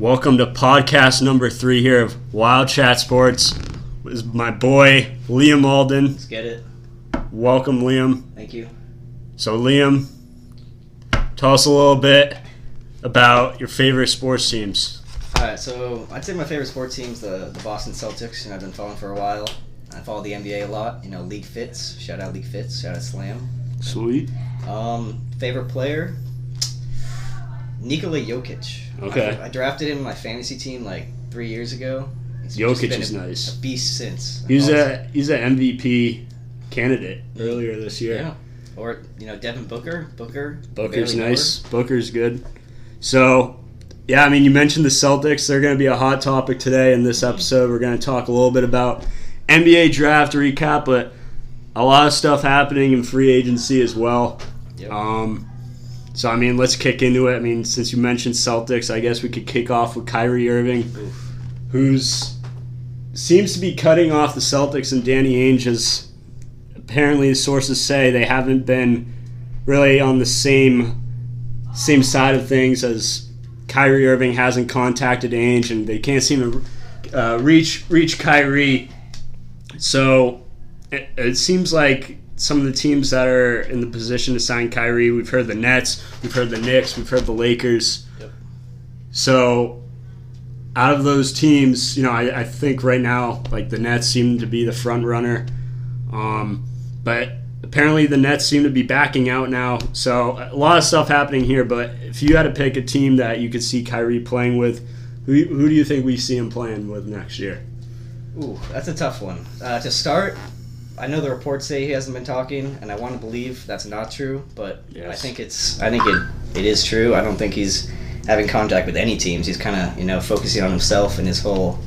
Welcome to podcast number three here of Wild Chat Sports. This is my boy Liam Alden. Let's get it. Welcome, Liam. Thank you. So, Liam, tell us a little bit about your favorite sports teams. All right, so I'd say my favorite sports team's the the Boston Celtics, and I've been following for a while. I follow the NBA a lot. You know, League Fits. Shout out League Fits. Shout out Slam. Sweet. Um, favorite player, Nikola Jokic. Okay. I, I drafted him in my fantasy team like three years ago. He's Jokic is a, nice. a beast since. He's a he's an MVP candidate earlier this year. yeah. Or you know Devin Booker. Booker. Booker's nice. Booker's good. So, yeah, I mean, you mentioned the Celtics. They're going to be a hot topic today in this episode. We're going to talk a little bit about NBA draft recap, but a lot of stuff happening in free agency as well. Yep. Um, so, I mean, let's kick into it. I mean, since you mentioned Celtics, I guess we could kick off with Kyrie Irving, Oof. who's seems to be cutting off the Celtics and Danny Ainge as apparently sources say they haven't been really on the same same side of things as Kyrie Irving hasn't contacted Ainge and they can't seem to uh, reach reach Kyrie. So it, it seems like some of the teams that are in the position to sign Kyrie, we've heard the Nets, we've heard the Knicks, we've heard the Lakers. Yep. So out of those teams, you know, I, I think right now, like the Nets seem to be the front runner. Um, but apparently the Nets seem to be backing out now. So a lot of stuff happening here. But if you had to pick a team that you could see Kyrie playing with, who, who do you think we see him playing with next year? Ooh, that's a tough one. Uh, to start, I know the reports say he hasn't been talking, and I want to believe that's not true. But I think it's, I think it, it is true. I don't think he's having contact with any teams. He's kind of, you know, focusing on himself and his whole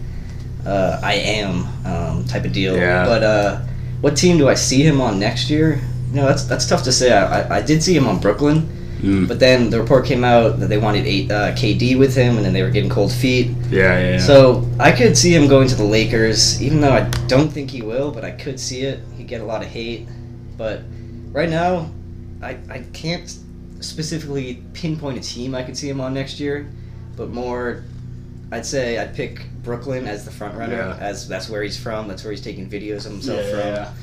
uh, "I am" um, type of deal. Yeah. But uh, what team do I see him on next year? You know, that's that's tough to say. I, I, I did see him on Brooklyn, Mm. but then the report came out that they wanted eight, uh, KD with him, and then they were getting cold feet. Yeah, yeah, yeah. So I could see him going to the Lakers, even though I don't think he will, but I could see it. He'd get a lot of hate. But right now, I, I can't specifically pinpoint a team I could see him on next year, but more, I'd say I'd pick Brooklyn as the front runner, Yeah. as that's where he's from, that's where he's taking videos of himself Yeah, from, yeah.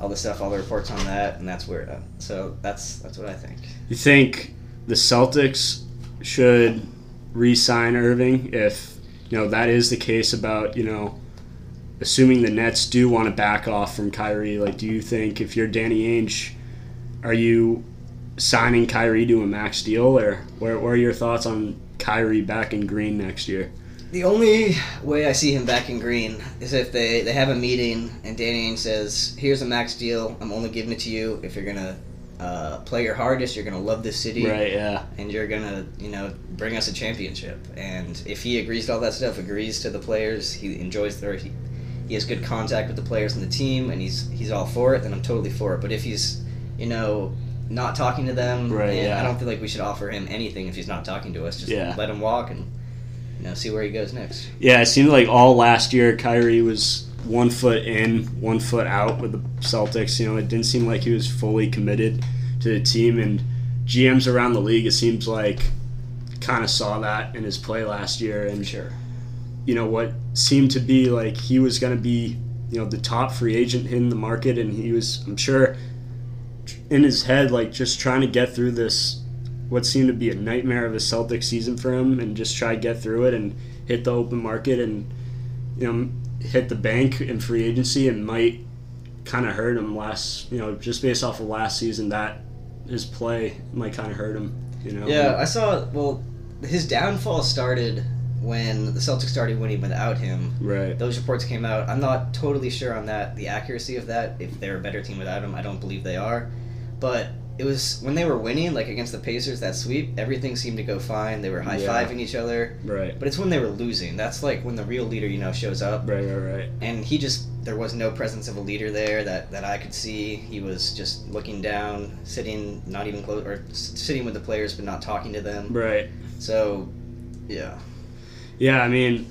All the stuff, all the reports on that, and that's where. Uh, so that's that's what I think. You think the Celtics should re-sign Irving if you know that is the case about you know assuming the Nets do want to back off from Kyrie like do you think if you're Danny Ainge are you signing Kyrie to a max deal or what are your thoughts on Kyrie back in green next year The only way I see him back in green is if they, they have a meeting and Danny Ainge says, "Here's a max deal. I'm only giving it to you if you're gonna uh, play your hardest. You're gonna love this city, right yeah and you're gonna you know bring us a championship." And if he agrees to all that stuff, agrees to the players, he enjoys their he, he has good contact with the players and the team, and he's he's all for it. Then I'm totally for it. But if he's you know not talking to them, Right, yeah. I don't feel like we should offer him anything if he's not talking to us. Just Yeah. let him walk and know see where he goes next. Yeah, it seemed like all last year Kyrie was one foot in, one foot out with the Celtics. You know, it didn't seem like he was fully committed to the team. And GMs around the league, it seems like, kind of saw that in his play last year. And sure. you know what seemed to be like he was going to be, you know, the top free agent in the market, and he was, I'm sure, in his head, like just trying to get through this, what seemed to be a nightmare of a Celtic season for him, and just try to get through it and hit the open market and, you know, hit the bank in free agency, and might kind of hurt him last, you know, just based off of last season that his play might kind of hurt him, you know. Yeah, I saw. Well, his downfall started when the Celtics started winning without him. Right. Those reports came out. I'm not totally sure on that, the accuracy of that. If they're a better team without him, I don't believe they are. But it was when they were winning, like against the Pacers, that sweep. Everything seemed to go fine. They were high fiving each other. Right. But it's when they were losing. That's like when the real leader, you know, shows up. Right. Right. Right. And he just there was no presence of a leader there that, that I could see. He was just looking down, sitting, not even close, or sitting with the players but not talking to them. Right. So, yeah. Yeah, I mean,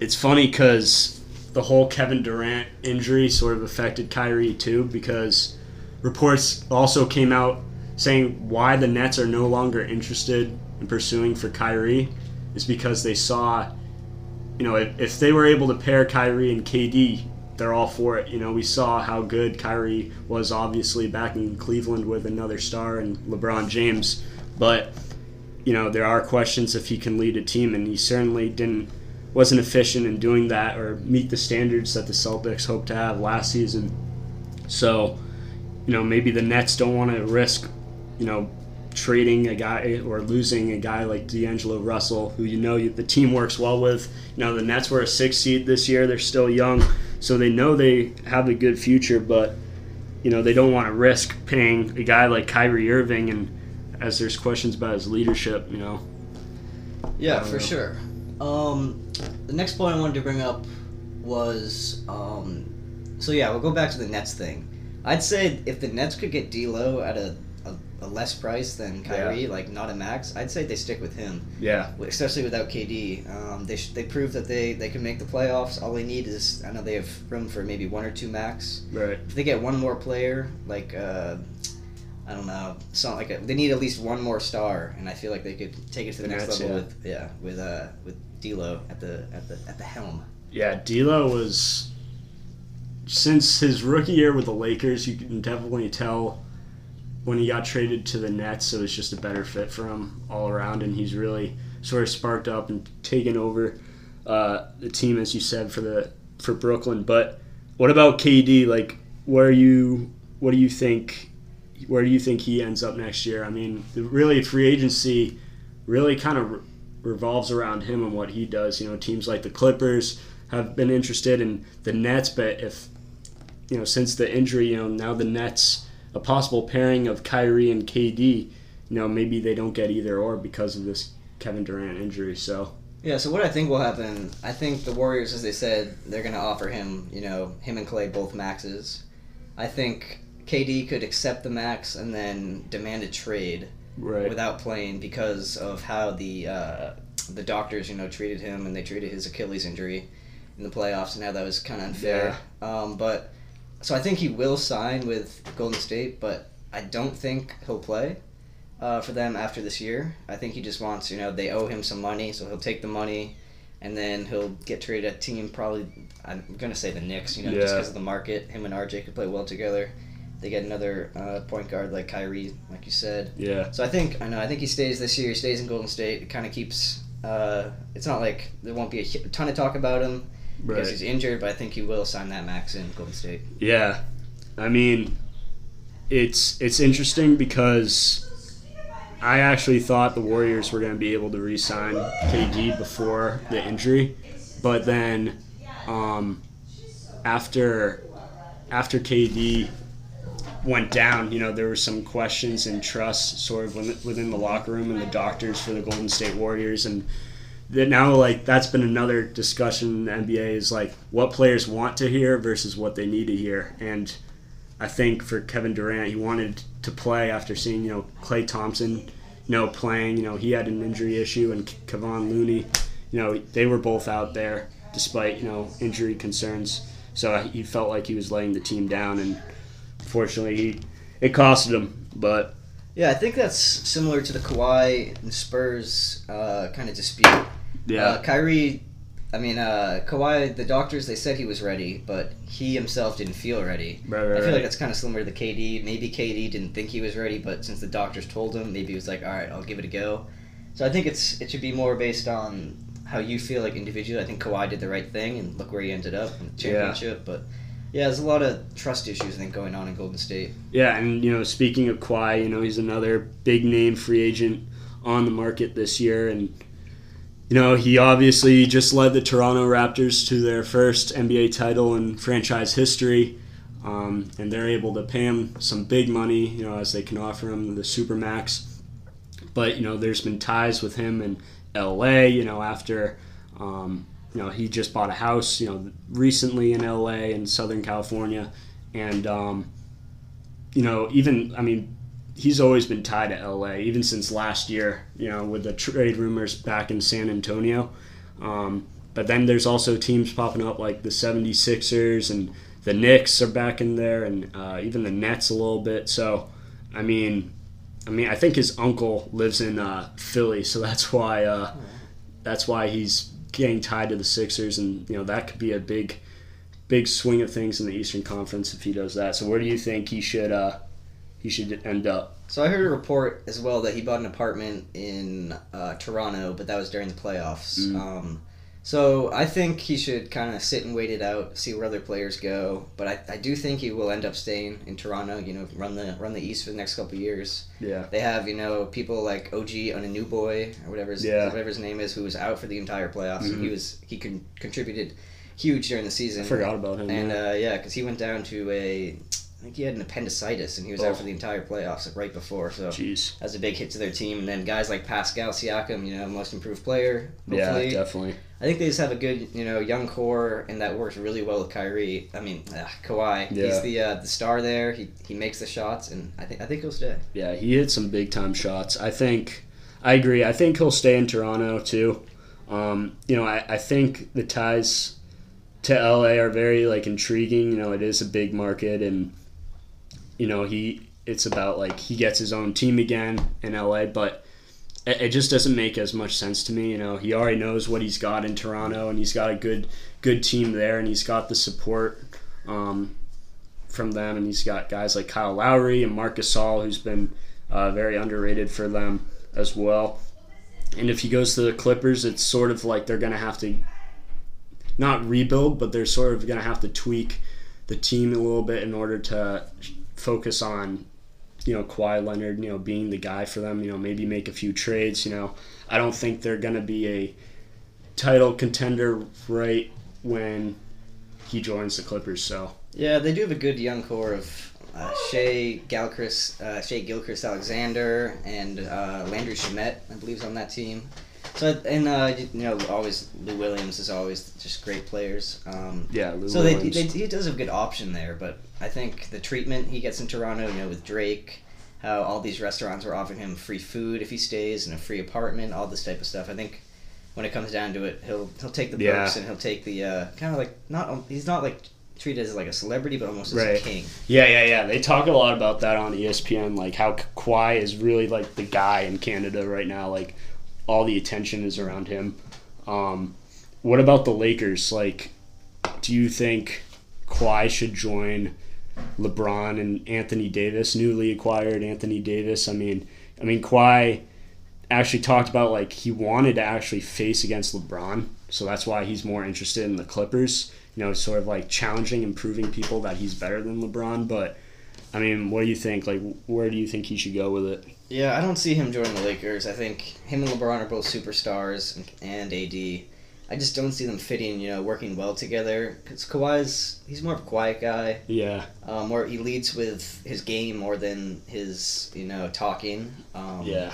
it's funny because the whole Kevin Durant injury sort of affected Kyrie too, because reports also came out saying why the Nets are no longer interested in pursuing for Kyrie. is because they saw, you know, if, if they were able to pair Kyrie and KD, they're all for it. You know, we saw how good Kyrie was obviously back in Cleveland with another star and LeBron James, but you know there are questions if he can lead a team, and he certainly didn't wasn't efficient in doing that or meet the standards that the Celtics hoped to have last season. So, you know, maybe the Nets don't want to risk, you know, trading a guy or losing a guy like D'Angelo Russell, who you know the team works well with. You know, the Nets were a six seed this year; they're still young, so they know they have a good future, but you know they don't want to risk paying a guy like Kyrie Irving, and as there's questions about his leadership, you know. Yeah, for know. sure. Um, the next point I wanted to bring up was um, so yeah, we'll go back to the Nets thing. I'd say if the Nets could get D'Lo at a, a, a less price than Kyrie, yeah. like not a max, I'd say they stick with him. Yeah. Especially without KD, um, they sh- they proved that they they can make the playoffs. All they need is I know they have room for maybe one or two max. Right. If they get one more player, like. Uh, I don't know. Something like a, they need at least one more star, and I feel like they could take it to the, the next Nets, level yeah. with yeah with uh with D'Lo at the at the at the helm. Yeah, D'Lo was since his rookie year with the Lakers, you can definitely tell when he got traded to the Nets, it was just a better fit for him all around, and he's really sort of sparked up and taken over uh, the team, as you said, for the for Brooklyn. But what about KD? Like, where you what do you think? Where do you think he ends up next year? I mean, really, free agency really kind of re- revolves around him and what he does. You know, teams like the Clippers have been interested in the Nets, but if you know, since the injury, you know, now the Nets, a possible pairing of Kyrie and KD, you know, maybe they don't get either or because of this Kevin Durant injury. So. Yeah, so what I think will happen, I think the Warriors, as they said, they're going to offer him, you know, him and Klay both maxes. I think KD could accept the max and then demand a trade right. without playing because of how the uh, the doctors, you know, treated him and they treated his Achilles injury in the playoffs, and how that was kind of unfair. Yeah. Um, but so I think he will sign with Golden State, but I don't think he'll play uh, for them after this year. I think he just wants, you know, they owe him some money, so he'll take the money, and then he'll get traded a team. Probably, I'm gonna say the Knicks, you know, yeah. just because of the market. Him and RJ could play well together. They get another uh, point guard like Kyrie, like you said. Yeah. So I think I know. I think he stays this year. He stays in Golden State. It kind of keeps. Uh, it's not like there won't be a ton of talk about him right. because he's injured, but I think he will sign that max in Golden State. Yeah, I mean, it's it's interesting because I actually thought the Warriors were going to be able to re-sign KD before the injury, but then um, after after KD went down, you know, there were some questions and trust sort of within the locker room and the doctors for the Golden State Warriors and that now like that's been another discussion in the NBA is like what players want to hear versus what they need to hear. And I think for Kevin Durant, he wanted to play after seeing you know Klay Thompson, you know playing. You know he had an injury issue, and Kevon Looney, you know they were both out there despite you know injury concerns. So he felt like he was letting the team down, and fortunately he it costed him. But yeah, I think that's similar to the Kawhi and Spurs uh, kind of dispute yeah. Uh, Kyrie, I mean, uh, Kawhi, the doctors, they said he was ready, but he himself didn't feel ready. Right, right, I feel right. like that's kind of similar to the KD. Maybe KD didn't think he was ready, but since the doctors told him, maybe he was like, all right, I'll give it a go. So I think it's it should be more based on how you feel like individually. I think Kawhi did the right thing, and look where he ended up in the championship. Yeah. But yeah, there's a lot of trust issues I think going on in Golden State. Yeah, and you know, speaking of Kawhi, you know, he's another big name free agent on the market this year, and you know, he obviously just led the Toronto Raptors to their first NBA title in franchise history. Um, and they're able to pay him some big money, you know, as they can offer him the supermax. But you know, there's been ties with him in LA. You know, after um, you know he just bought a house, you know, recently in LA in Southern California, and um, you know, even I mean, he's always been tied to LA, even since last year, you know, with the trade rumors back in San Antonio. Um, but then there's also teams popping up like the 76ers and the Knicks are back in there and uh, even the Nets a little bit. So, I mean, I mean, I think his uncle lives in uh, Philly, so that's why uh, that's why he's getting tied to the Sixers, and you know that could be a big, big swing of things in the Eastern Conference if he does that. So where do you think he should uh, he should end up? So I heard a report as well that he bought an apartment in uh, Toronto, but that was during the playoffs. Mm. Um, so I think he should kind of sit and wait it out, see where other players go. But I, I do think he will end up staying in Toronto. You know, run the run the East for the next couple of years. Yeah. They have you know people like OG Anunoby or whatever his, Yeah. whatever his name is, who was out for the entire playoffs. and He was he con- contributed huge during the season. I forgot about him. And yeah. uh, yeah, because he went down to a, I think he had an appendicitis, and he was Oh. out for the entire playoffs like, right before. So Jeez. that's a big hit to their team. And then guys like Pascal Siakam, you know, most improved player. Yeah, definitely. I think they just have a good, you know, young core, and that works really well with Kyrie. I mean, uh, Kawhi. Yeah. He's the uh, the star there. He, he makes the shots, and I think I think he'll stay. Yeah, he hit some big time shots. I think, I agree. I think he'll stay in Toronto too. Um, you know, I, I think the ties to LA are very like intriguing. You know, it is a big market, and you know he it's about like he gets his own team again in LA, but it, it just doesn't make as much sense to me. You know, he already knows what he's got in Toronto, and he's got a good good team there, and he's got the support. Um, from them, and he's got guys like Kyle Lowry and Marc Gasol, who's been uh, very underrated for them as well. And if he goes to the Clippers, it's sort of like they're going to have to not rebuild, but they're sort of going to have to tweak the team a little bit in order to focus on, you know, Kawhi Leonard, you know, being the guy for them. You know, maybe make a few trades. You know, I don't think they're going to be a title contender right when he joins the Clippers. So Yeah, they do have a good young core of uh, Shai Gilgeous, uh, Shai Gilgeous-Alexander, and uh, Landry Shamet, I believe, is on that team. So and uh, you know, always Lou Williams is always just great players. Um, yeah, Lou so they, they, he does have a good option there, but I think the treatment he gets in Toronto, you know, with Drake, how all these restaurants are offering him free food if he stays and a free apartment, all this type of stuff. I think when it comes down to it, he'll he'll take the Yeah. perks and he'll take the uh, kind of like not he's not like treated as like a celebrity, but almost as Right. a king. Yeah, yeah, yeah. They talk a lot about that on ESPN, like how Kawhi is really like the guy in Canada right now. Like all the attention is around him. Um, what about the Lakers? Like, do you think Kawhi should join LeBron and Anthony Davis, newly acquired Anthony Davis? I mean, I mean Kawhi actually talked about like he wanted to actually face against LeBron, so that's why he's more interested in the Clippers. You know, sort of like challenging and proving people that he's better than LeBron. But I mean, what do you think? Like, where do you think he should go with it? Yeah, I don't see him joining the Lakers. I think him and LeBron are both superstars, and, and AD. I just don't see them fitting, you know, working well together. Because Kawhi's he's more of a quiet guy. Yeah, Um, where he leads with his game more than his, you know, talking. Um, yeah,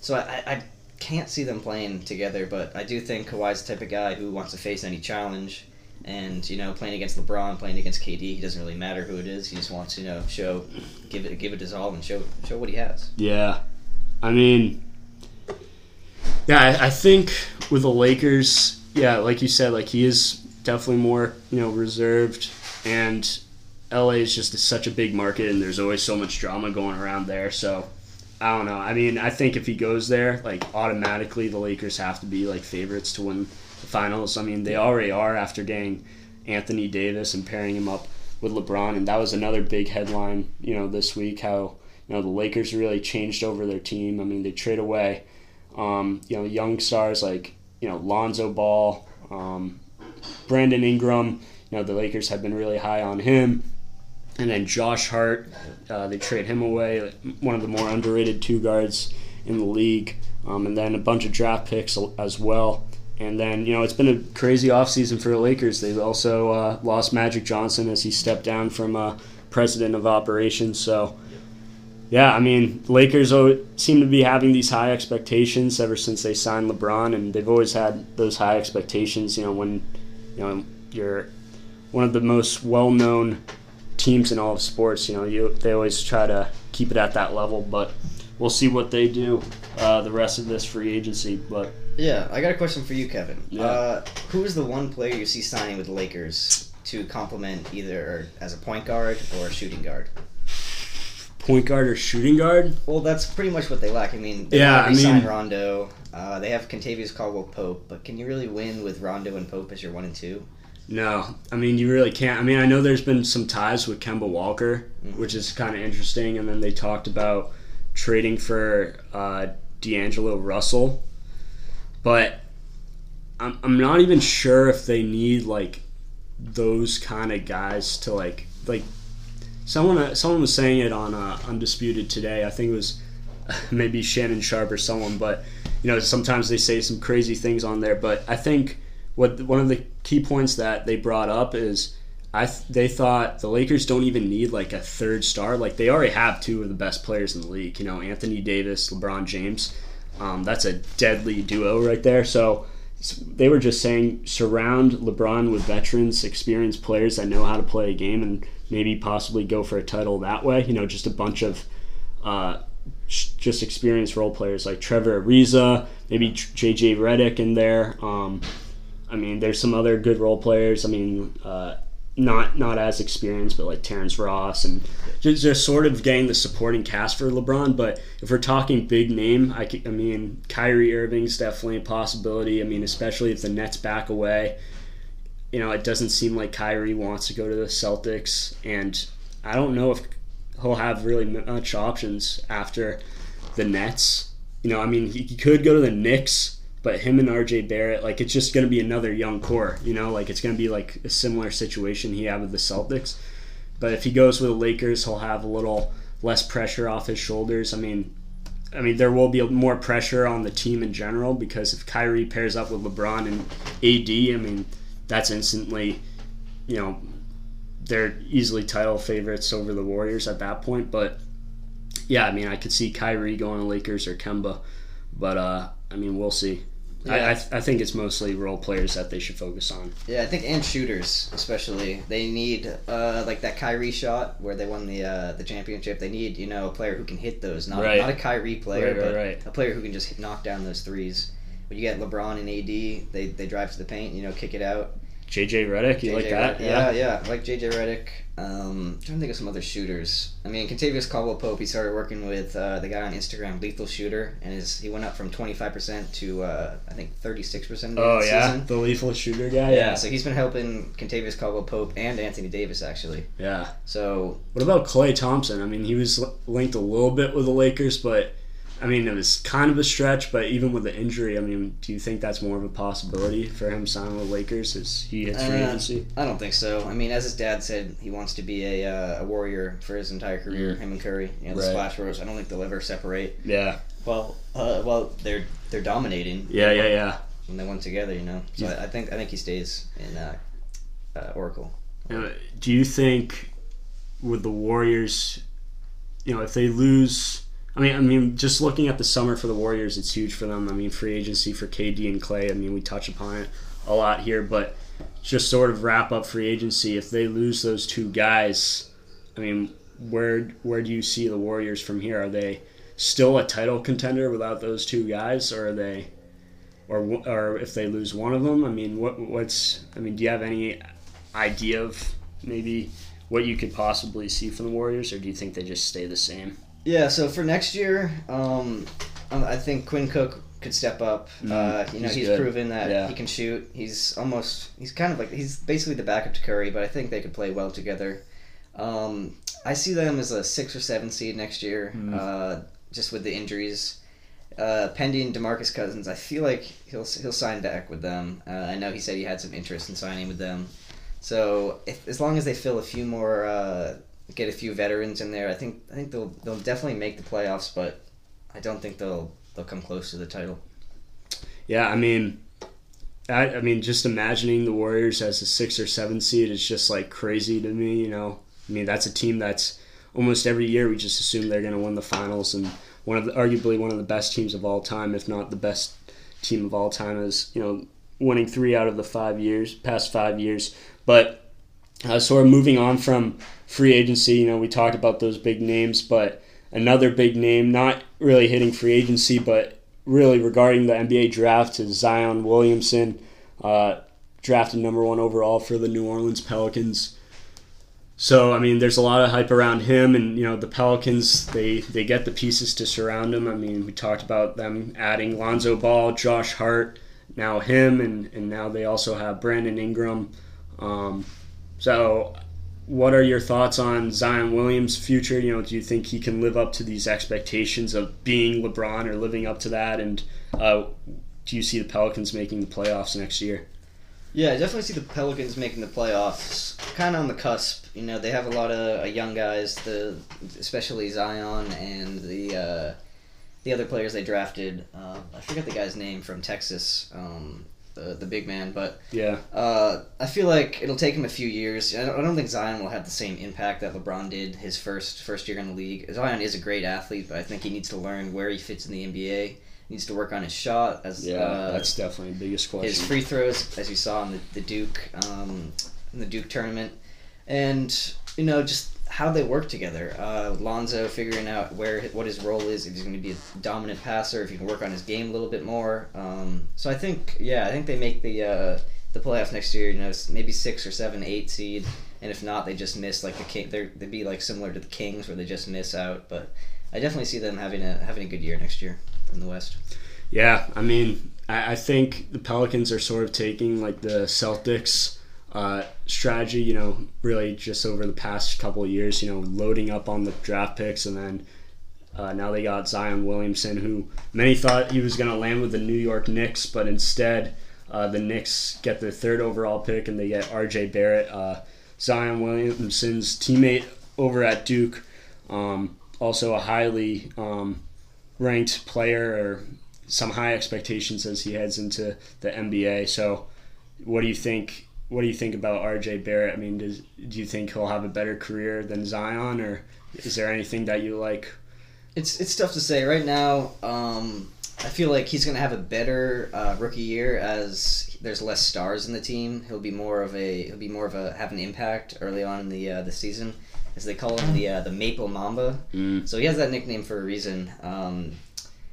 So I, I, can't see them playing together, but I do think Kawhi's the type of guy who wants to face any challenge. And you know, playing against LeBron, playing against KD, he doesn't really matter who it is. He just wants to, you know, show, give it, give it his all, and show, show what he has. yeah. I mean, yeah, I, I think with the Lakers, yeah, like you said, like he is definitely more you know reserved, and LA is just such a big market, and there's always so much drama going around there. So I don't know. I mean, I think if he goes there, like automatically the Lakers have to be like favorites to win the finals. I mean, they already are after getting Anthony Davis and pairing him up with LeBron, and that was another big headline, you know, this week. How you know the Lakers really changed over their team. I mean, they trade away, um, you know, young stars like you know Lonzo Ball, um, Brandon Ingram. You know, the Lakers have been really high on him. And then Josh Hart, uh, they trade him away, one of the more underrated two guards in the league. Um, and then a bunch of draft picks as well. And then, you know, it's been a crazy offseason for the Lakers. They've also uh, lost Magic Johnson as he stepped down from uh, president of operations. So, yeah, I mean, Lakers seem to be having these high expectations ever since they signed LeBron, and they've always had those high expectations. You know, when you know you're one of the most well-known teams in all of sports, you know, you they always try to keep it at that level. But we'll see what they do uh, the rest of this free agency. But Yeah, I got a question for you, Kevin. Yeah. Uh, who is the one player you see signing with the Lakers to complement either as a point guard or a shooting guard? Point guard or shooting guard. Well, that's pretty much what they lack. I mean, they Yeah, I mean- Rondo. Uh, they have Kentavious Caldwell Pope, but can you really win with Rondo and Pope as your one and two? No, I mean you really can't. I mean I know there's been some ties with Kemba Walker, Mhm. which is kind of interesting, and then they talked about trading for uh, D'Angelo Russell, but I'm I'm not even sure if they need like those kind of guys to like like someone uh, someone was saying it on uh, Undisputed today. I think it was maybe Shannon Sharpe or someone, but you know sometimes they say some crazy things on there. But I think what one of the key points that they brought up is I th- they thought the Lakers don't even need like a third star. Like they already have two of the best players in the league. You know Anthony Davis, LeBron James. Um, that's a deadly duo right there. So they were just saying surround LeBron with veterans, experienced players that know how to play a game and maybe possibly go for a title that way. You know, just a bunch of uh, sh- just experienced role players like Trevor Ariza, maybe JJ Redick in there. Um, I mean, there's some other good role players. I mean, uh, not not as experienced, but like Terrence Ross and just, just sort of getting the supporting cast for LeBron. But if we're talking big name, I mean, Kyrie Irving's definitely a possibility. I mean, especially if the Nets back away. You know, it doesn't seem like Kyrie wants to go to the Celtics, and I don't know if he'll have really much options after the Nets. You know, I mean, he, could go to the Knicks, but him and RJ Barrett, like, it's just going to be another young core. You know, like, it's going to be like a similar situation he had with the Celtics. But if he goes with the Lakers, he'll have a little less pressure off his shoulders. I mean, I mean, there will be more pressure on the team in general because if Kyrie pairs up with LeBron and AD, I mean, that's instantly, you know, they're easily title favorites over the Warriors at that point. But yeah, I mean, I could see Kyrie going to Lakers or Kemba, but uh, I mean, we'll see. I, I, th- I think it's mostly role players that they should focus on. Yeah, I think and shooters especially. They need uh, like that Kyrie shot where they won the uh, the championship. They need you know a player who can hit those, not Right. not a Kyrie player, Right, right, but right. a player who can just hit, knock down those threes. When you get LeBron and AD, they they drive to the paint, you know, kick it out. JJ Redick, you like JJ that? Redick- yeah, yeah, I like JJ Redick. Um, trying to think of some other shooters. I mean, Kentavious Caldwell Pope. He started working with uh, the guy on Instagram, Lethal Shooter, and his he went up from twenty five percent to uh, I think thirty six percent. Oh yeah, season. the lethal shooter guy. Yeah, Yeah, so he's been helping Kentavious Caldwell Pope and Anthony Davis actually. yeah. So What about Klay Thompson? I mean, he was linked a little bit with the Lakers, but I mean, it was kind of a stretch. But even with the injury, I mean, do you think that's more of a possibility for him signing with Lakers as he hits free Uh, agency? I don't think so. I mean, as his dad said, he wants to be a, uh, a warrior for his entire career. Him and Curry, you know, the Right. Splash Bros. I don't think they'll ever separate. Yeah, Well, uh, well, they're they're dominating. yeah, yeah, yeah. When they went together, you know. So Yeah. I, I think I think he stays in uh, uh, Oracle. Do you think with the Warriors, you know, if they lose? I mean, I mean, just looking at the summer for the Warriors, it's huge for them. I mean, free agency for KD and Klay. I mean, we touch upon it a lot here, but just sort of wrap up free agency. If they lose those two guys, I mean, where where do you see the Warriors from here? Are they still a title contender without those two guys, or are they, or or if they lose one of them? I mean, what what's? I mean, do you have any idea of maybe what you could possibly see from the Warriors, or do you think they just stay the same? Yeah. So for next year, um, um, I think Quinn Cook could step up. Mhm. Uh, you know, He's he's, proven that Yeah. he can shoot. He's almost he's kind of like he's basically the backup to Curry, but I think they could play well together. Um, I see them as a six or seven seed next year, Mhm. uh, just with the injuries. Uh, pending Demarcus Cousins, I feel like he'll he'll sign back with them. Uh, I know he said he had some interest in signing with them. So if, as long as they fill a few more, uh, get a few veterans in there, I think I think they'll they'll definitely make the playoffs. But I don't think they'll they'll come close to the title. Yeah, I mean, I, I mean, just imagining the Warriors as a six or seven seed is just like crazy to me. You know, I mean, that's a team that's almost every year we just assume they're going to win the finals, and one of the, arguably one of the best teams of all time, if not the best team of all time, is you know winning three out of the five years, past five years. But uh, of moving on from free agency, you know, we talked about those big names, but another big name, not really hitting free agency, but really regarding the NBA draft is Zion Williamson, uh, drafted number one overall for the New Orleans Pelicans. so I mean, there's a lot of hype around him, and you know the Pelicans. They they get the pieces to surround him. I mean, we talked about them adding Lonzo Ball, Josh Hart, now him, and and now they also have Brandon Ingram. Um, so, what are your thoughts on Zion Williams' future? You know, do you think he can live up to these expectations of being LeBron or living up to that? And uh, do you see the Pelicans making the playoffs next year? Yeah, I definitely see the Pelicans making the playoffs. Kind of on the cusp. You know, they have a lot of uh, young guys, the especially Zion and the uh, the other players they drafted. Uh, I forget the guy's name from Texas, um, the the big man, but Yeah, uh, I feel like it'll take him a few years. I don't, I don't think Zion will have the same impact that LeBron did his first first year in the league. Zion is a great athlete, but I think he needs to learn where he fits in the NBA. He needs to work on his shot as yeah, uh, that's definitely the biggest question. his free throws, as you saw in the, the Duke um, in the Duke tournament, and you know just how they work together. Uh, Lonzo figuring out where what his role is, if he's going to be a dominant passer, if he can work on his game a little bit more. Um, so I think yeah, I think they make the uh, the playoffs next year. You know, maybe six or seven, eight seed, and if not, they just miss like the king. They'd be like similar to the Kings where they just miss out. But I definitely see them having a having a good year next year in the West. Yeah, I mean, I, I think the Pelicans are sort of taking like the Celtics uh, strategy, you know, really just over the past couple of years, you know, loading up on the draft picks and then uh, now they got Zion Williamson, who many thought he was going to land with the New York Knicks, but instead uh, the Knicks get the third overall pick and they get RJ Barrett, uh, Zion Williamson's teammate over at Duke, um, also a highly um, ranked player or some high expectations as he heads into the NBA. So, what do you think? What do you think about RJ Barrett? I mean, does, do you think he'll have a better career than Zion, or is there anything that you like? It's it's tough to say right now. Um, I feel like he's gonna have a better uh, rookie year as there's less stars in the team. He'll be more of a he'll be more of a have an impact early on in the uh, the season, as they call him the uh, the Maple Mamba. Mm. So he has that nickname for a reason. Um,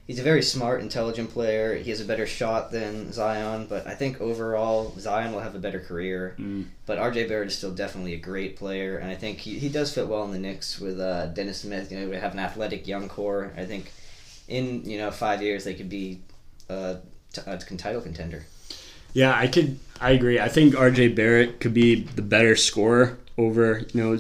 he's a very smart, intelligent player. He has a better shot than Zion, but I think overall Zion will have a better career. Mm. But RJ Barrett is still definitely a great player, and I think he, he does fit well in the Knicks with uh, Dennis Smith. You know, we have an athletic young core. I think in you know five years they could be uh, t- a title contender. Yeah, I could. I agree. I think RJ Barrett could be the better scorer over you know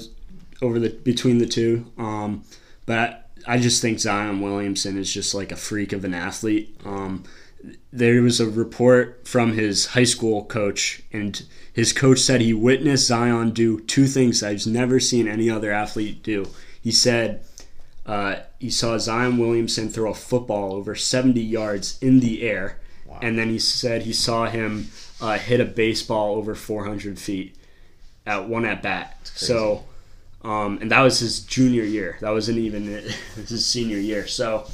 over the between the two. Um, but I, I just think Zion Williamson is just like a freak of an athlete. Um, there was a report from his high school coach, and his coach said he witnessed Zion do two things I've never seen any other athlete do. He said uh, he saw Zion Williamson throw a football over 70 yards in the air, Wow. and then he said he saw him uh, hit a baseball over 400 feet at one at bat. So, um, and that was his junior year. That wasn't even his senior year. So,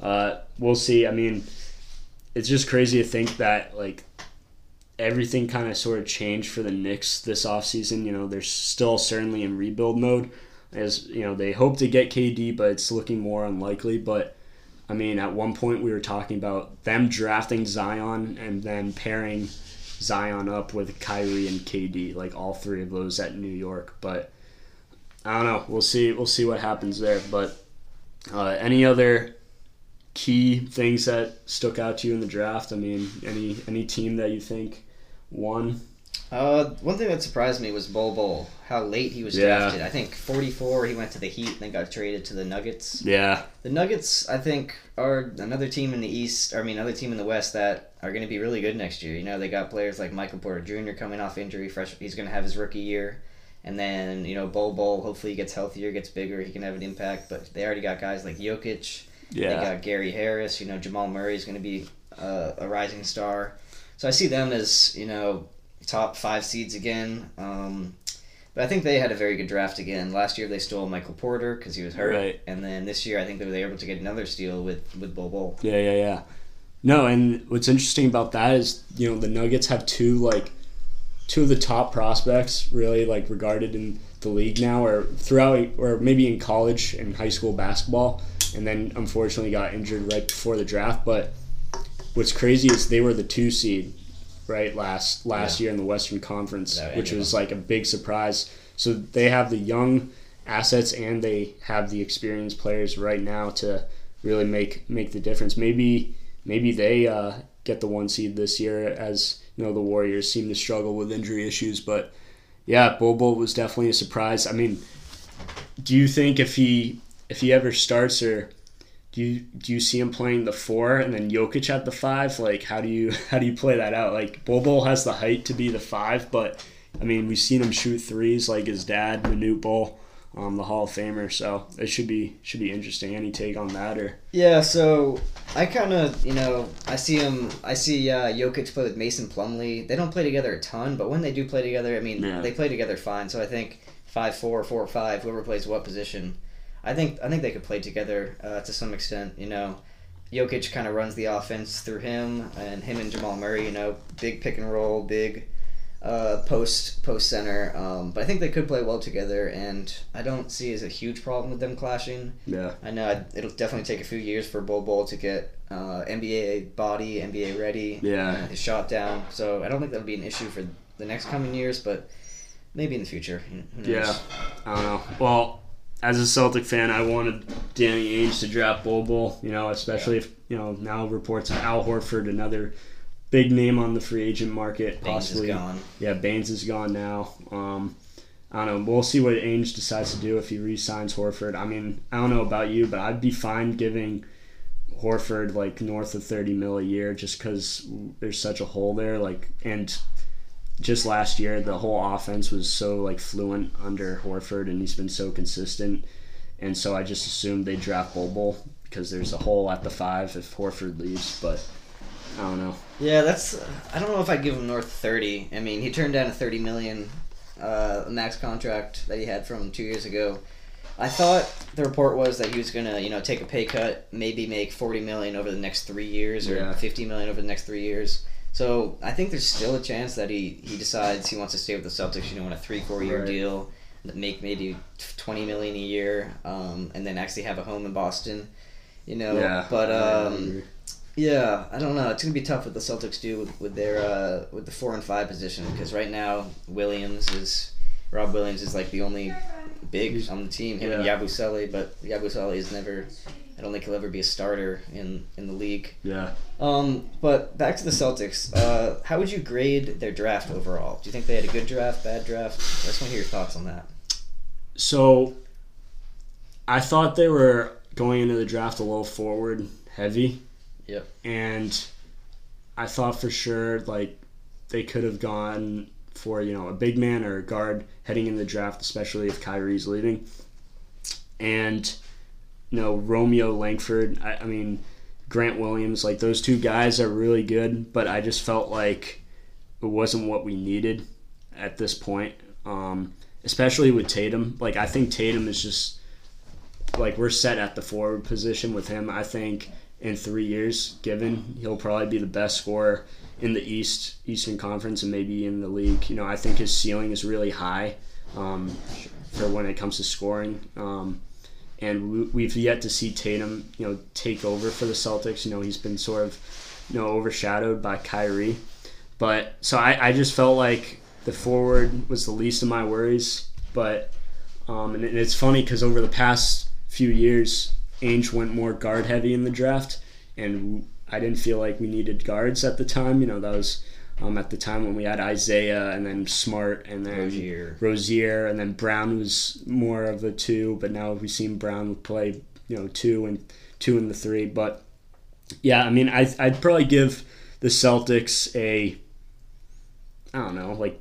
uh, we'll see. I mean, it's just crazy to think that like everything kind of sort of changed for the Knicks this offseason. You know, they're still certainly in rebuild mode. As you know, they hope to get KD, but it's looking more unlikely. But I mean, at one point we were talking about them drafting Zion and then pairing Zion up with Kyrie and KD, like all three of those at New York. But I don't know. We'll see. We'll see what happens there. But uh, any other key things that stuck out to you in the draft? I mean, any any team that you think won? Uh, one thing that surprised me was Bol Bol, how late he was Yeah. drafted. I think 44, he went to the Heat and then got traded to the Nuggets. Yeah, The Nuggets, I think, are another team in the East, or I mean, another team in the West that are going to be really good next year. You know, they got players like Michael Porter Jr. coming off injury, fresh. He's going to have his rookie year, and then you know, Bol Bol. Hopefully, he gets healthier, gets bigger, he can have an impact. But they already got guys like Jokic. Yeah. They got Gary Harris. You know, Jamal Murray is going to be uh, a rising star. So I see them as you know top five seeds again. Um, but I think they had a very good draft again. Last year they stole Michael Porter because he was hurt, Right. and then this year I think they were able to get another steal with with Bol Bol. yeah, yeah, yeah. No, and what's interesting about that is you know the Nuggets have two like two of the top prospects really like regarded in the league now or throughout or maybe in college and high school basketball and then unfortunately got injured right before the draft. But what's crazy is they were the two seed right last last year in the western conference which was like a big surprise. So they have the young assets and they have the experienced players right now to really make make the difference. Maybe maybe they uh, get the one seed this year as you know the Warriors seem to struggle with injury issues. But yeah, Bol was definitely a surprise. I mean, do you think if he if he ever starts or do you do you see him playing the four and then Jokic at the five? Like how do you how do you play that out? Like Bol has the height to be the five, but I mean we've seen him shoot threes like his dad, Manute Bol um, the Hall of Famer. So it should be should be interesting. Any take on that or? Yeah, so I kind of you know I see him I see uh, Jokic play with Mason Plumlee. They don't play together a ton, but when they do play together, I mean Yeah. they play together fine. So I think five four four five whoever plays what position, I think I think they could play together uh, to some extent. You know. Jokic kind of runs the offense through him, and him and Jamal Murray, you know, big pick and roll, big uh, post post center. Um, but I think they could play well together, and I don't see as a huge problem with them clashing. Yeah. I know I'd- it'll definitely take a few years for Bol Bol to get uh, NBA body, NBA ready, Yeah. his shot down. So I don't think that'll be an issue for the next coming years, but maybe in the future. Who who knows? Yeah. I don't know. Well, as a Celtic fan, I wanted Danny Ainge to draft Bol Bol, you know, especially if, you know, now reports of Al Horford, another big name on the free agent market, Baynes is possibly. gone. Yeah, Baynes is gone now. Um, I don't know. We'll see what Ainge decides to do if he re-signs Horford. I mean, I don't know about you, but I'd be fine giving Horford like north of thirty mil a year just because there's such a hole there. Like, and just last year, the whole offense was so like fluent under Horford, and he's been so consistent. And so I just assumed they draft Bol Bol because there's a hole at the five if Horford leaves. But I don't know. Yeah, that's. I don't know if I'd give him north thirty. I mean, he turned down a thirty million uh, max contract that he had from two years ago. I thought the report was that he was gonna, you know, take a pay cut, maybe make forty million over the next three years or Yeah. fifty million over the next three years. So I think there's still a chance that he, he decides he wants to stay with the Celtics, you know, on a three four year Right. deal, make maybe twenty million a year, um, and then actually have a home in Boston. You know, yeah. but um, agree. Yeah, I don't know. It's gonna be tough what the Celtics do with, with their uh, with the four and five position because right now Williams is Rob Williams is like the only big on the team. Him and Yabusele, but Yabusele is never. I don't think he'll ever be a starter in in the league. yeah. Um, but back to the Celtics. Uh, how would you grade their draft overall? Do you think they had a good draft, bad draft? I just want to hear your thoughts on that. So I thought they were going into the draft a little forward heavy. Yep. And I thought for sure like they could have gone for, you know, a big man or a guard heading in the draft, especially if Kyrie's leaving. And you know, Romeo Langford, I, I mean Grant Williams, like those two guys are really good, but I just felt like it wasn't what we needed at this point. Um, especially with Tatum. Like I think Tatum is just like we're set at the forward position with him. I think in three years, given he'll probably be the best scorer in the East Eastern Conference and maybe in the league. You know, I think his ceiling is really high um, for when it comes to scoring. Um, and we, we've yet to see Tatum, you know, take over for the Celtics. You know, he's been sort of, you know, overshadowed by Kyrie. But so I, I just felt like the forward was the least of my worries. But um, and it- it's funny because over the past few years, Ainge went more guard heavy in the draft, and I didn't feel like we needed guards at the time. You know, that was um, at the time when we had Isaiah and then Smart and then Rozier. Rozier, and then Brown was more of a two, but now we've seen Brown play, you know, two and two in the three. But yeah, I mean, I I'd probably give the Celtics a I don't know, like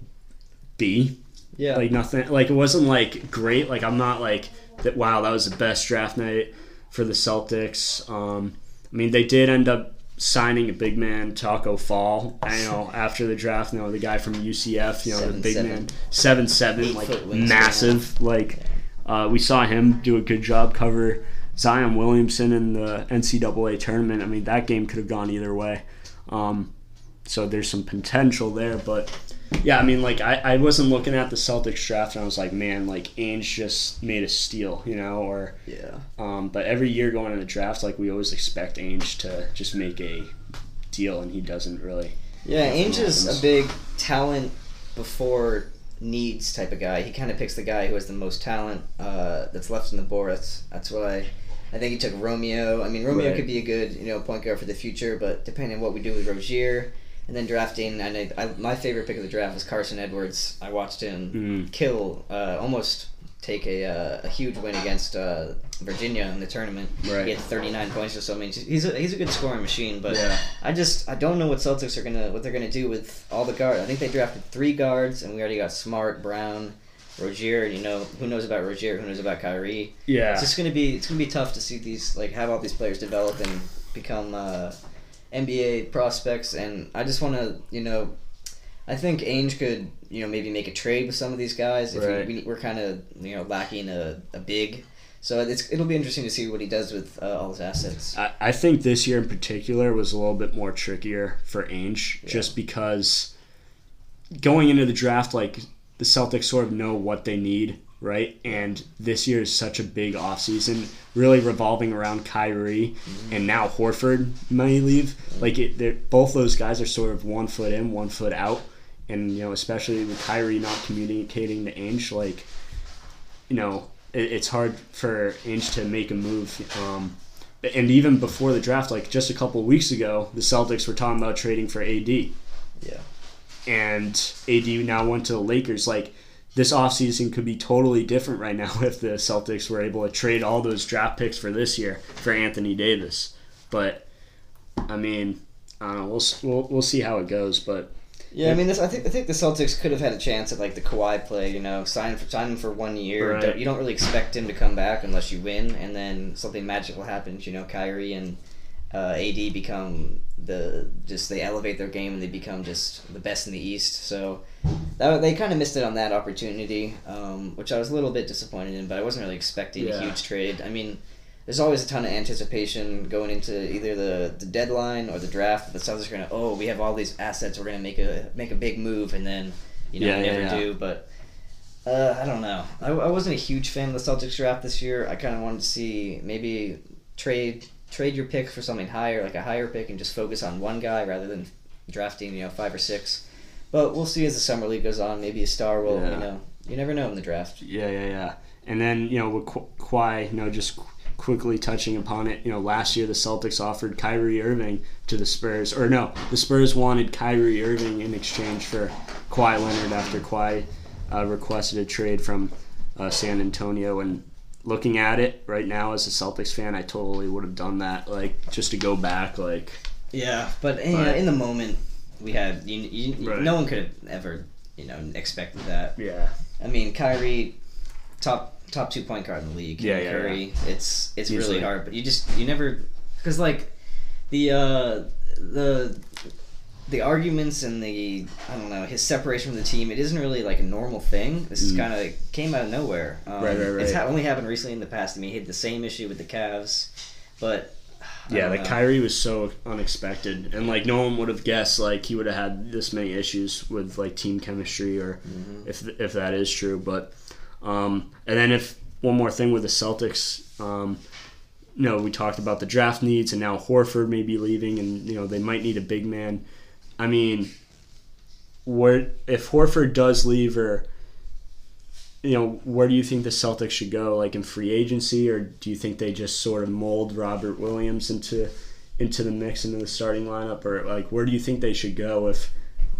B. Yeah. Like nothing. Like it wasn't like great. Like I'm not like that. Wow, that was the best draft night for the Celtics. Um, I mean, they did end up signing a big man, Taco Fall. I know after the draft. You know the guy from UCF. You know Seven, the big seven. man, seven seven, Eight like massive. Like uh, we saw him do a good job cover Zion Williamson in the NCAA tournament. I mean that game could have gone either way. Um, so there's some potential there, but yeah, I mean, like I, I wasn't looking at the Celtics draft and I was like, man, like Ainge just made a steal, you know, or yeah. um, but every year going in the draft, like we always expect Ainge to just make a deal, and he doesn't really. Yeah, Ainge is a big talent before needs type of guy. He kind of picks the guy who has the most talent uh, that's left in the board. That's that's what I. I think he took Romeo. I mean, Romeo Right. could be a good you know point guard for the future, but depending on what we do with Rozier, and then drafting, and I, I, my favorite pick of the draft was Carson Edwards. I watched him Mm. kill, uh, almost take a, uh, a huge win against uh, Virginia in the tournament. Right. He had 39 points or so. I mean, he's a, he's a good scoring machine, but Yeah. I just I don't know what Celtics are gonna what they're gonna do with all the guards. I think they drafted three guards, and we already got Smart, Brown, Rozier, and you know who knows about Rozier, who knows about Kyrie. Yeah. It's just gonna be it's gonna be tough to see these like have all these players develop and become uh, NBA prospects. And I just want to you know, I think Ainge could you know maybe make a trade with some of these guys if Right. we, we, we're kind of you know lacking a, a big. So it's, it'll be interesting to see what he does with uh, all his assets. I, I think this year in particular was a little bit more trickier for Ainge, Yeah. just because going into the draft, like the Celtics sort of know what they need, right? And this year is such a big offseason, really revolving around Kyrie and now Horford may leave. Like it, both those guys are sort of one foot in, one foot out, and you know, especially with Kyrie not communicating to Ainge, like you know, it, it's hard for Ainge to make a move. Um, and even before the draft, like just a couple of weeks ago, the Celtics were talking about trading for AD. Yeah. And AD now went to the Lakers. Like, this offseason could be totally different right now if the Celtics were able to trade all those draft picks for this year for Anthony Davis. But, I mean, I don't know. We'll, we'll, we'll see how it goes. But, Yeah, I mean, this, I think I think the Celtics could have had a chance at like the Kawhi play. You know, sign for sign him for one year. Right. Don't- you don't really expect him to come back unless you win, and then something magical happens. You know, Kyrie and uh, AD become the just they elevate their game and they become just the best in the East. So that they kind of missed it on that opportunity, um, which I was a little bit disappointed in. But I wasn't really expecting a huge trade. I mean. There's always a ton of anticipation going into either the, the deadline or the draft. The Celtics are gonna, oh, we have all these assets. We're gonna make a make a big move, and then you know Yeah, we yeah, never yeah. do. But uh, I don't know. I, I wasn't a huge fan of the Celtics draft this year. I kind of wanted to see maybe trade trade your pick for something higher, like a higher pick, and just focus on one guy rather than drafting you know five or six. But we'll see as the summer league goes on. Maybe a star will, Yeah. you know, you never know in the draft. Yeah, yeah, yeah. And then you know with Ka- Kawhi, you know, just qu- quickly touching upon it, you know, last year the Celtics offered Kyrie Irving to the Spurs, or no, the Spurs wanted Kyrie Irving in exchange for Kawhi Leonard after Kawhi uh, requested a trade from uh, San Antonio. And looking at it right now as a Celtics fan, I totally would have done that, like just to go back, like Yeah, but But- in the moment, we had you, you, Right. no one could have ever you know expected that. yeah, I mean, Kyrie, top top two point guard in the league. Yeah, yeah, Curry, it's it's Easily. really hard, but you just you never because like the uh, the the arguments and the I don't know his separation from the team. It isn't really like a normal thing. This is Mm. kind of like, came out of nowhere. Um, Right, right, It's ha- only happened recently in the past. I mean, he had the same issue with the Cavs, but yeah. Like know. Kyrie was so unexpected, and like no one would have guessed like he would have had this many issues with like team chemistry or Mhm. if if that is true. But um, and then if one more thing with the Celtics, um, you know, we talked about the draft needs, and now Horford may be leaving, and you know they might need a big man. I mean, where if Horford does leave, or you know, where do you think the Celtics should go? Like in free agency, or do you think they just sort of mold Robert Williams into into the mix into the starting lineup, or like where do you think they should go if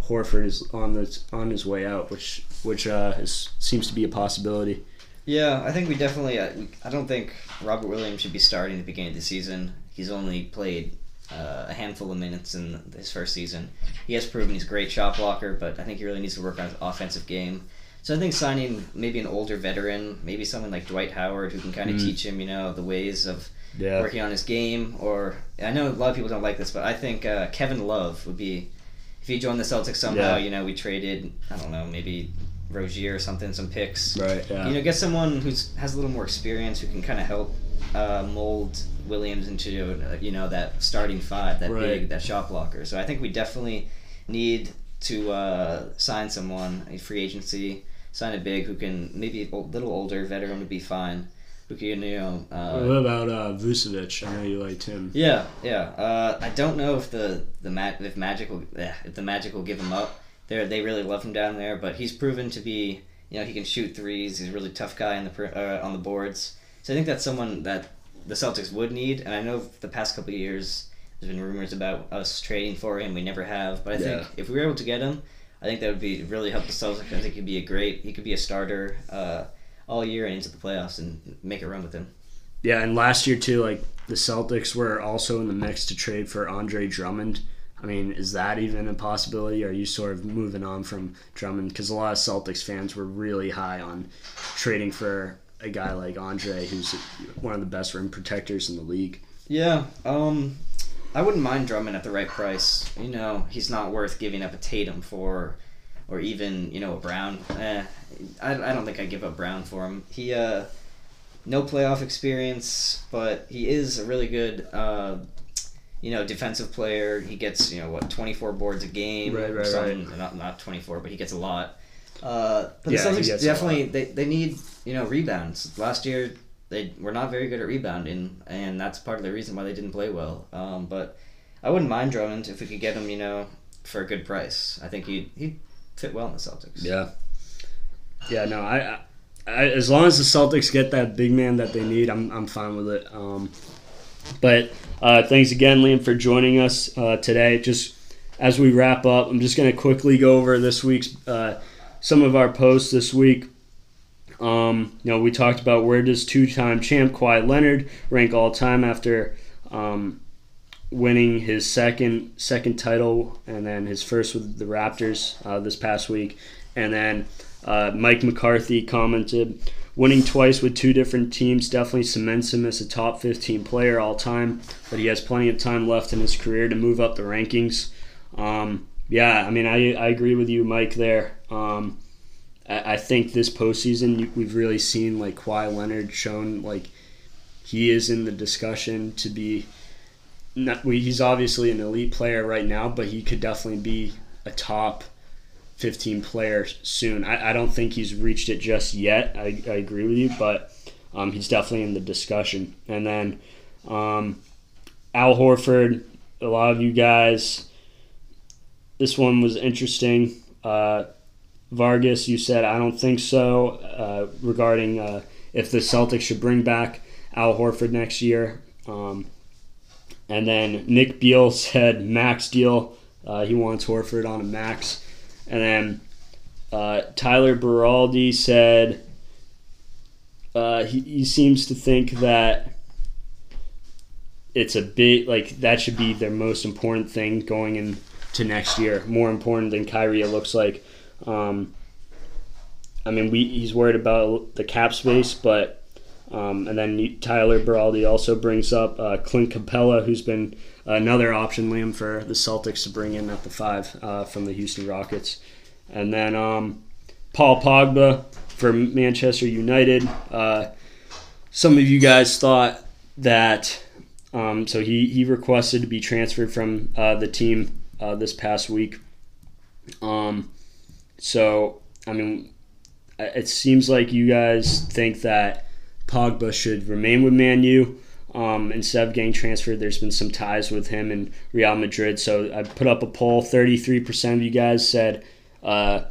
Horford is on the on his way out, which which uh, is, seems to be a possibility. Yeah, I think we definitely. I, I don't think Robert Williams should be starting at the beginning of the season. He's only played uh, a handful of minutes in his first season. He has proven he's a great shot blocker, but I think he really needs to work on his offensive game. So I think signing maybe an older veteran, maybe someone like Dwight Howard, who can kind of Mm. teach him, you know, the ways of Yeah, working on his game. Or I know a lot of people don't like this, but I think uh, Kevin Love would be if he joined the Celtics somehow. Yeah. You know, we traded I don't know maybe Rozier or something, some picks. right. Yeah, You know, get someone who's has a little more experience who can kind of help uh, mold Williams into uh, you know that starting five, that Right. big, that shot blocker. So I think we definitely need to uh, sign someone a free agency, sign a big who can maybe a little older veteran would be fine. Who can you know? Uh, what about uh, Vucevic? I know you liked him. yeah, yeah. Uh, I don't know if the the ma- if Magic will eh, if the Magic will give him up. they they really love him down there. But he's proven to be, you know, he can shoot threes. He's a really tough guy on the uh, on the boards. So I think that's someone that the Celtics would need. And I know the past couple of years there's been rumors about us trading for him. We never have. But I think if we were able to get him, I think that would be really help the Celtics. I think he'd be a great. He could be a starter uh, all year and into the playoffs and make a run with him. Yeah, and last year too, like the Celtics were also in the mix to trade for Andre Drummond. I mean, is that even a possibility? Or are you sort of moving on from Drummond? Because a lot of Celtics fans were really high on trading for a guy like Andre, who's one of the best rim protectors in the league. Yeah, um, I wouldn't mind Drummond at the right price. You know, he's not worth giving up a Tatum for, or even you know a Brown. Eh, I, I don't think I'd give up Brown for him. He uh, no playoff experience, but he is a really good uh, you know defensive player. He gets you know what twenty four boards a game. Right, or right, something. Not not twenty four, but he gets a lot. Uh, but Yeah, the Celtics definitely they, they need you know rebounds. Last year they were not very good at rebounding, and that's part of the reason why they didn't play well. Um, but I wouldn't mind Drummond if we could get him, you know, for a good price. I think he'd he'd fit well in the Celtics. Yeah. Yeah, no, I, I, as long as the Celtics get that big man that they need, I'm, I'm fine with it. Um, but uh, thanks again, Liam, for joining us uh, today. Just as we wrap up, I'm just going to quickly go over this week's uh, some of our posts this week. Um, you know, we talked about where does two-time champ Kawhi Leonard rank all time after um, winning his second second title and then his first with the Raptors uh, this past week, and then uh, Mike McCarthy commented, winning twice with two different teams definitely cements him as a top 15 player all time, but he has plenty of time left in his career to move up the rankings. Um, yeah, I mean, I, I agree with you, Mike, there. Um, I, think this postseason we've really seen like Kawhi Leonard shown like he is in the discussion to be. Not, he's obviously an elite player right now, but he could definitely be a top 15 player soon. I, I don't think he's reached it just yet. I, I agree with you, but um, he's definitely in the discussion. And then um, Al Horford, a lot of you guys, this one was interesting. Uh, Vargas, you said, I don't think so, uh, regarding uh, if the Celtics should bring back Al Horford next year. Um, and then Nick Beal said max deal. Uh, he wants Horford on a max. And then uh, Tyler Beraldi said uh, he, he seems to think that it's a bit like that should be their most important thing going into next year. More important than Kyrie, it looks like. Um, I mean, we he's worried about the cap space, but um, and then Tyler Beraldi also brings up uh, Clint Capela, who's been another option, Liam, for the Celtics to bring in at the five uh, from the Houston Rockets. And then um, Paul Pogba for Manchester United. Uh, some of you guys thought that, um, so he, he requested to be transferred from uh, the team uh, this past week. Um, so, I mean, it seems like you guys think that Pogba should remain with Man U. Um, instead of getting transferred, there's been some ties with him and Real Madrid. So I put up a poll. 33% of you guys said uh,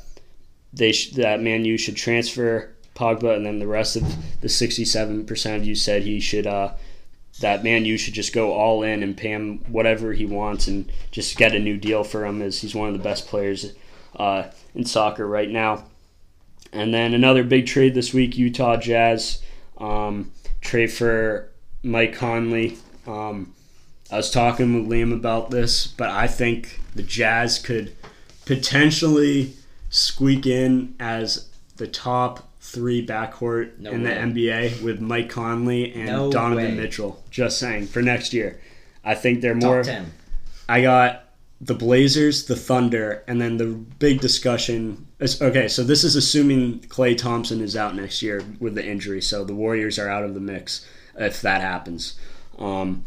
they sh- that Man U should transfer Pogba, and then the rest of the 67% of you said he should uh, that Man U should just go all in and pay him whatever he wants and just get a new deal for him, as he's one of the best players uh, in soccer right now. And then another big trade this week: Utah Jazz um, trade for Mike Conley. Um, I was talking with Liam about this, but I think the Jazz could potentially squeak in as the top three backcourt No in way. the NBA with Mike Conley and No Donovan way. Mitchell. Just saying for next year. I think they're more. I got the Blazers, the Thunder, and then the big discussion. Is, okay, so this is assuming Klay Thompson is out next year with the injury, so the Warriors are out of the mix if that happens. Um,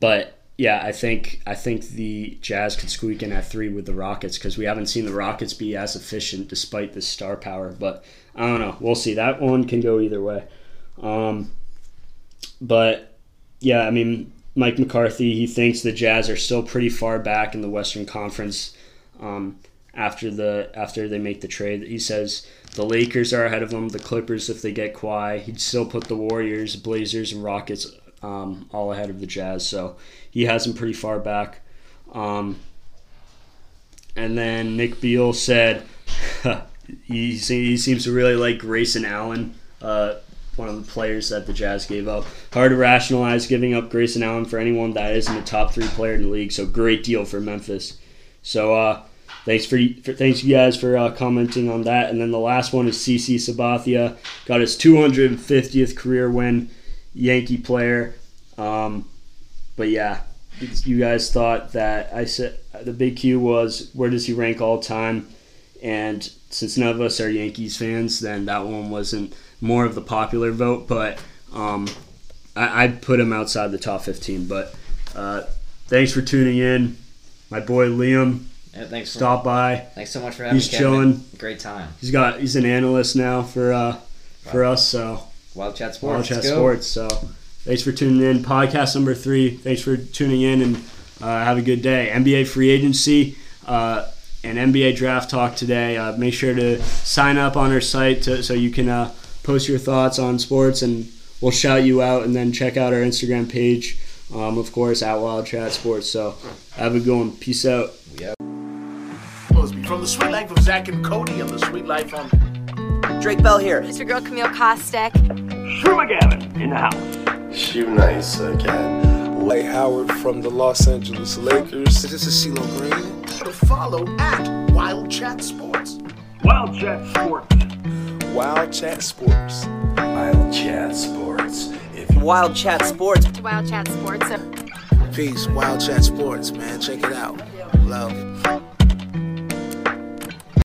but yeah, I think I think the Jazz could squeak in at three with the Rockets because we haven't seen the Rockets be as efficient despite this star power. But I don't know. We'll see. That one can go either way. Um, but yeah, I mean, Mike McCarthy, he thinks the Jazz are still pretty far back in the Western Conference. Um, after the after they make the trade. He says the Lakers are ahead of them, the Clippers if they get Kawhi. He'd still put the Warriors, Blazers, and Rockets um, all ahead of the Jazz. So he has them pretty far back. Um, and then Nick Beal said he, he seems to really like Grayson Allen, uh, one of the players that the Jazz gave up. Hard to rationalize giving up Grayson Allen for anyone that isn't a top three player in the league. So great deal for Memphis. So uh, thanks for, for, thanks you guys for uh, commenting on that. And then the last one is CC Sabathia got his 250th career win, Yankee player. Um, but yeah, you guys thought that I said the big Q was where does he rank all time, and since none of us are Yankees fans, then that one wasn't more of the popular vote. But um, I, would put him outside the top 15. But uh, thanks for tuning in, my boy Liam. Yeah, thanks. Stop for, by. Thanks so much for having he's me. He's chilling. Great time. He's got. He's an analyst now for uh, for us. So Wild Chat Sports. Wild Chat Sports. So thanks for tuning in. Podcast number three. Thanks for tuning in and uh, have a good day. NBA free agency uh, and NBA draft talk today. Uh, make sure to sign up on our site to, so you can uh, post your thoughts on sports and we'll shout you out. And then check out our Instagram page, um, of course, at Wild Chat Sports. So have a good one. Peace out. Yep. From the sweet Life of Zach and Cody and the sweet Life on Drake Bell here. It's your girl Camille Kostek. Shermagavin in the house. Shoe nice again. Lay Howard from the Los Angeles Lakers. This is CeeLo Green. To follow at Wild Chat Sports. Wild Chat Sports. Wild Chat Sports. Wild Chat Sports. If Wild Chat Sports. Wild Chat Sports. Peace. Wild Chat Sports, man. Check it out. Love.